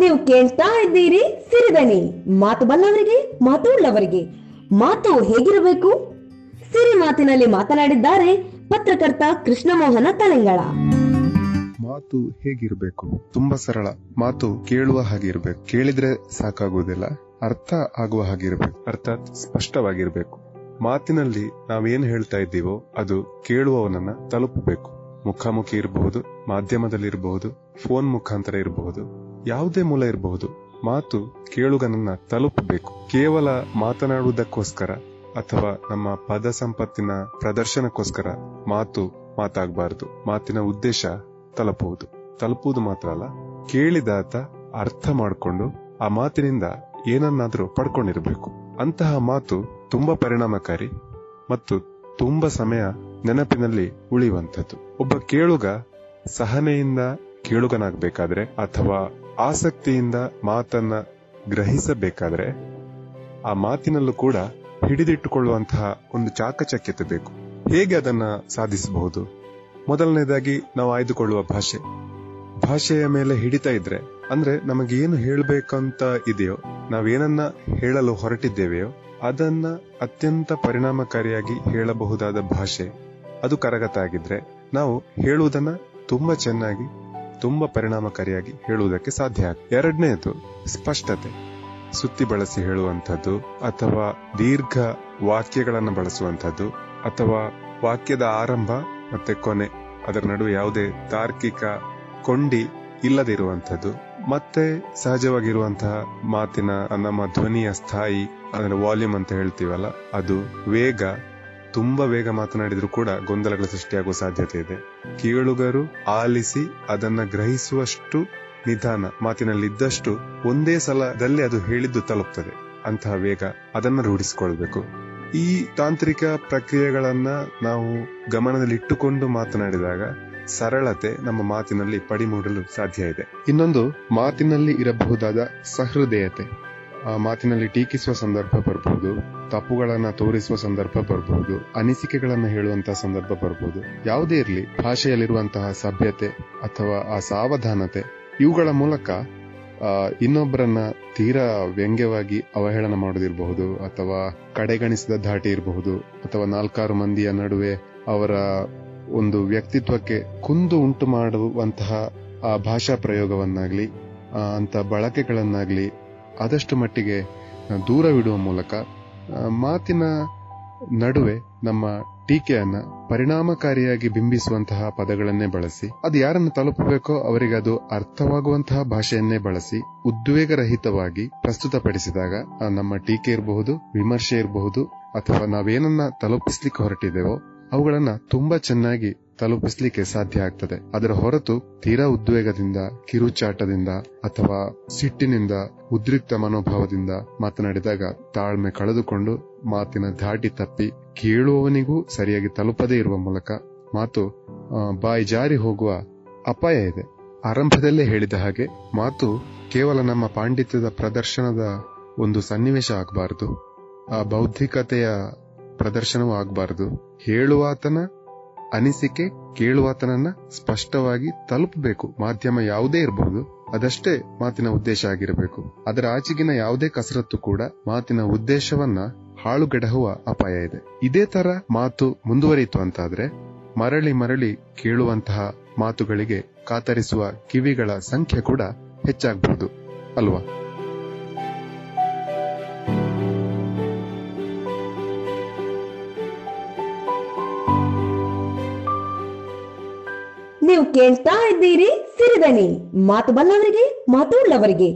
ನೀವು ಕೇಳ್ತಾ ಇದ್ದೀರಿ, ಸಿರಿದನಿ. ಮಾತು ಬಲ್ಲವರಿಗೆ, ಮಾತು ಉಳ್ಳವರಿಗೆ. ಮಾತು ಹೇಗಿರಬೇಕು? ಸಿರಿ ಮಾತಿನಲ್ಲಿ ಮಾತನಾಡಿದ್ದಾರೆ ಪತ್ರಕರ್ತ ಕೃಷ್ಣಮೋಹನ ತಲೆಂಗಳ. ಮಾತು ಹೇಗಿರಬೇಕು? ತುಂಬಾ ಸರಳ. ಮಾತು ಕೇಳುವ ಹಾಗಿರ್ಬೇಕು ಕೇಳಿದ್ರೆ ಸಾಕಾಗುವುದಿಲ್ಲ. ಅರ್ಥ ಆಗುವ ಹಾಗಿರ್ಬೇಕು ಅರ್ಥಾತ್ ಸ್ಪಷ್ಟವಾಗಿರ್ಬೇಕು. ಮಾತಿನಲ್ಲಿ ನಾವೇನ್ ಹೇಳ್ತಾ ಇದ್ದೀವೋ, ಅದು ಕೇಳುವವನನ್ನ ತಲುಪಬೇಕು. ಮುಖಾಮುಖಿ ಇರಬಹುದು ಮಾಧ್ಯಮದಲ್ಲಿ ಇರಬಹುದು ಫೋನ್ ಮುಖಾಂತರ ಇರಬಹುದು. ಯಾವುದೇ ಮೂಲ ಇರಬಹುದು. ಮಾತು ಕೇಳುಗನನ್ನ ತಲುಪಬೇಕು. ಕೇವಲ ಮಾತನಾಡುವುದಕ್ಕೋಸ್ಕರ ಅಥವಾ ನಮ್ಮ ಪದ ಸಂಪತ್ತಿನ ಪ್ರದರ್ಶನಕ್ಕೋಸ್ಕರ ಮಾತು ಮಾತಾಗಬಾರದು. ಮಾತಿನ ಉದ್ದೇಶ ತಲುಪುವುದು. ತಲುಪುವುದು ಮಾತ್ರ ಅಲ್ಲ, ಕೇಳಿದಾತ ಅರ್ಥ ಮಾಡಿಕೊಂಡು ಆ ಮಾತಿನಿಂದ ಏನನ್ನಾದ್ರೂ ಪಡ್ಕೊಂಡಿರಬೇಕು. ಅಂತಹ ಮಾತು ತುಂಬಾ ಪರಿಣಾಮಕಾರಿ ಮತ್ತು ತುಂಬಾ ಸಮಯ ನೆನಪಿನಲ್ಲಿ ಉಳಿಯುವಂಥದ್ದು. ಒಬ್ಬ ಕೇಳುಗ ಸಹನೆಯಿಂದ ಕೇಳುಗನಾಗಬೇಕಾದ್ರೆ ಅಥವಾ ಆಸಕ್ತಿಯಿಂದ ಮಾತನ್ನ ಗ್ರಹಿಸಬೇಕಾದ್ರೆ ಆ ಮಾತಿನಲ್ಲೂ ಕೂಡ ಹಿಡಿದಿಟ್ಟುಕೊಳ್ಳುವಂತಹ ಒಂದು ಚಾಕಚಕ್ಯತೆ ಬೇಕು. ಹೇಗೆ ಅದನ್ನ ಸಾಧಿಸಬಹುದು? ಮೊದಲನೇದಾಗಿ ನಾವು ಆಯ್ದುಕೊಳ್ಳುವ ಭಾಷೆ. ಭಾಷೆಯ ಮೇಲೆ ಹಿಡಿತಾ ಇದ್ರೆ, ಅಂದ್ರೆ ನಮಗೆ ಏನು ಹೇಳಬೇಕಂತ ಇದೆಯೋ, ನಾವೇನನ್ನ ಹೇಳಲು ಹೊರಟಿದ್ದೇವೆಯೋ, ಅದನ್ನ ಅತ್ಯಂತ ಪರಿಣಾಮಕಾರಿಯಾಗಿ ಹೇಳಬಹುದಾದ ಭಾಷೆ. ಅದು ಕರಗತ ಆಗಿದ್ರೆ ನಾವು ಹೇಳುವುದನ್ನ ತುಂಬಾ ಚೆನ್ನಾಗಿ ತುಂಬಾ ಪರಿಣಾಮಕಾರಿಯಾಗಿ ಹೇಳುವುದಕ್ಕೆ ಸಾಧ್ಯ ಆಗ, ಎರಡನೇದು ಸ್ಪಷ್ಟತೆ. ಸುತ್ತಿ ಬಳಸಿ ಹೇಳುವಂಥದ್ದು ಅಥವಾ ದೀರ್ಘ ವಾಕ್ಯಗಳನ್ನು ಬಳಸುವಂಥದ್ದು ಅಥವಾ ವಾಕ್ಯದ ಆರಂಭ ಮತ್ತೆ ಕೊನೆ, ಅದರ ನಡುವೆ ಯಾವುದೇ ತಾರ್ಕಿಕ ಕೊಂಡಿ ಇಲ್ಲದಿರುವಂಥದ್ದು ಮತ್ತೆ ಸಹಜವಾಗಿರುವಂತಹ ಮಾತಿನ ನಮ್ಮ ಧ್ವನಿಯ ಸ್ಥಾಯಿ, ಅಂದ್ರೆ ವಾಲ್ಯೂಮ್ ಅಂತ ಹೇಳ್ತೀವಲ್ಲ, ಅದು ವೇಗ ತುಂಬಾ ವೇಗ ಮಾತನಾಡಿದ್ರು ಕೂಡ ಗೊಂದಲಗಳ ಸೃಷ್ಟಿಯಾಗುವ ಸಾಧ್ಯತೆ ಇದೆ. ಕೇಳುಗರು ಆಲಿಸಿ ಅದನ್ನ ಗ್ರಹಿಸುವಷ್ಟು ನಿಧಾನ, ಮಾತಿನಲ್ಲಿದ್ದಷ್ಟು ಒಂದೇ ಸಲದಲ್ಲಿ ಅದು ಹೇಳಿದ್ದು ತಲುಪ್ತದೆ. ಅಂತಹ ವೇಗ ಅದನ್ನ ರೂಢಿಸಿಕೊಳ್ಬೇಕು. ಈ ತಾಂತ್ರಿಕ ಪ್ರಕ್ರಿಯೆಗಳನ್ನ ನಾವು ಗಮನದಲ್ಲಿಟ್ಟುಕೊಂಡು ಮಾತನಾಡಿದಾಗ ಸರಳತೆ ನಮ್ಮ ಮಾತಿನಲ್ಲಿ ಪಡಿಮೂಡಲು ಸಾಧ್ಯ ಇದೆ. ಇನ್ನೊಂದು, ಮಾತಿನಲ್ಲಿ ಇರಬಹುದಾದ ಸಹೃದಯತೆ. ಆ ಮಾತಿನಲ್ಲಿ ಟೀಕಿಸುವ ಸಂದರ್ಭ ಬರಬಹುದು ತಪ್ಪುಗಳನ್ನ ತೋರಿಸುವ ಸಂದರ್ಭ ಬರಬಹುದು ಅನಿಸಿಕೆಗಳನ್ನ ಹೇಳುವಂತಹ ಸಂದರ್ಭ ಬರಬಹುದು ಯಾವುದೇ ಇರಲಿ, ಭಾಷೆಯಲ್ಲಿರುವಂತಹ ಸಭ್ಯತೆ ಅಥವಾ ಆ ಸಾವಧಾನತೆ, ಇವುಗಳ ಮೂಲಕ ಇನ್ನೊಬ್ಬರನ್ನ ತೀರಾ ವ್ಯಂಗ್ಯವಾಗಿ ಅವಹೇಳನ ಮಾಡೋದಿರಬಹುದು ಅಥವಾ ಕಡೆಗಣಿಸಿದ ಧಾಟಿ ಇರಬಹುದು ಅಥವಾ ನಾಲ್ಕಾರು ಮಂದಿಯ ನಡುವೆ ಅವರ ಒಂದು ವ್ಯಕ್ತಿತ್ವಕ್ಕೆ ಕುಂದು ಉಂಟು ಮಾಡುವಂತಹ ಆ ಭಾಷಾ ಪ್ರಯೋಗವನ್ನಾಗ್ಲಿ ಅಂತ ಬಳಕೆಗಳನ್ನಾಗ್ಲಿ ಆದಷ್ಟು ಮಟ್ಟಿಗೆ ದೂರವಿಡುವ ಮೂಲಕ ಮಾತಿನ ನಡುವೆ ನಮ್ಮ ಟೀಕೆಯನ್ನ ಪರಿಣಾಮಕಾರಿಯಾಗಿ ಬಿಂಬಿಸುವಂತಹ ಪದಗಳನ್ನೇ ಬಳಸಿ, ಅದು ಯಾರನ್ನು ತಲುಪಬೇಕೋ ಅವರಿಗೆ ಅದು ಅರ್ಥವಾಗುವಂತಹ ಭಾಷೆಯನ್ನೇ ಬಳಸಿ, ಉದ್ವೇಗರಹಿತವಾಗಿ ಪ್ರಸ್ತುತಪಡಿಸಿದಾಗ ನಮ್ಮ ಟೀಕೆ ಇರಬಹುದು, ವಿಮರ್ಶೆ ಇರಬಹುದು, ಅಥವಾ ನಾವೇನನ್ನ ತಲುಪಿಸ್ಲಿಕ್ಕೆ ಹೊರಟಿದ್ದೇವೋ, ಅವುಗಳನ್ನ ತುಂಬಾ ಚೆನ್ನಾಗಿ ತಲುಪಿಸ್ಲಿಕ್ಕೆ ಸಾಧ್ಯ ಆಗ್ತದೆ. ಅದರ ಹೊರತು ತೀರಾ ಉದ್ವೇಗದಿಂದ, ಕಿರುಚಾಟದಿಂದ ಅಥವಾ ಸಿಟ್ಟಿನಿಂದ ಉದ್ರಿಕ್ತ ಮನೋಭಾವದಿಂದ ಮಾತನಾಡಿದಾಗ ತಾಳ್ಮೆ ಕಳೆದುಕೊಂಡು ಮಾತಿನ ಧಾಟಿ ತಪ್ಪಿ ಕೇಳುವವನಿಗೂ ಸರಿಯಾಗಿ ತಲುಪದೇ ಇರುವ ಮೂಲಕ ಮಾತು ಬಾಯಿ ಜಾರಿ ಹೋಗುವ ಅಪಾಯ ಇದೆ. ಆರಂಭದಲ್ಲೇ ಹೇಳಿದ ಹಾಗೆ ಮಾತು ಕೇವಲ ನಮ್ಮ ಪಾಂಡಿತ್ಯದ ಪ್ರದರ್ಶನದ ಒಂದು ಸನ್ನಿವೇಶ ಆಗಬಾರದು. ಆ ಬೌದ್ಧಿಕತೆಯ ಪ್ರದರ್ಶನವೂ ಆಗಬಾರದು. ಹೇಳುವಾತನ ಅನಿಸಿಕೆ ಕೇಳುವಾತನನ್ನ ಸ್ಪಷ್ಟವಾಗಿ ತಲುಪಬೇಕು. ಮಾಧ್ಯಮ ಯಾವುದೇ ಇರಬಹುದು, ಅದಷ್ಟೇ ಮಾತಿನ ಉದ್ದೇಶ ಆಗಿರಬೇಕು. ಅದರ ಆಚೆಗಿನ ಯಾವುದೇ ಕಸರತ್ತು ಕೂಡ ಮಾತಿನ ಉದ್ದೇಶವನ್ನ ಹಾಳುಗೆಡಹುವ ಅಪಾಯ ಇದೆ. ಇದೇ ತರ ಮಾತು ಮುಂದುವರಿಯಿತು ಅಂತಾದ್ರೆ, ಮರಳಿ ಮರಳಿ ಕೇಳುವಂತಹ ಮಾತುಗಳಿಗೆ ಕಾತರಿಸುವ ಕಿವಿಗಳ ಸಂಖ್ಯೆ ಕೂಡ ಹೆಚ್ಚಾಗಬಹುದು. ಅಲ್ವಾ? ನೀವು ಕೇಳ್ತಾ ಇದ್ದೀರಿ ಸಿರಿದನಿ. ಮಾತು ಬಲ್ಲವರಿಗೆ ಮಾತು ಉಳ್ಳವರಿಗೆ.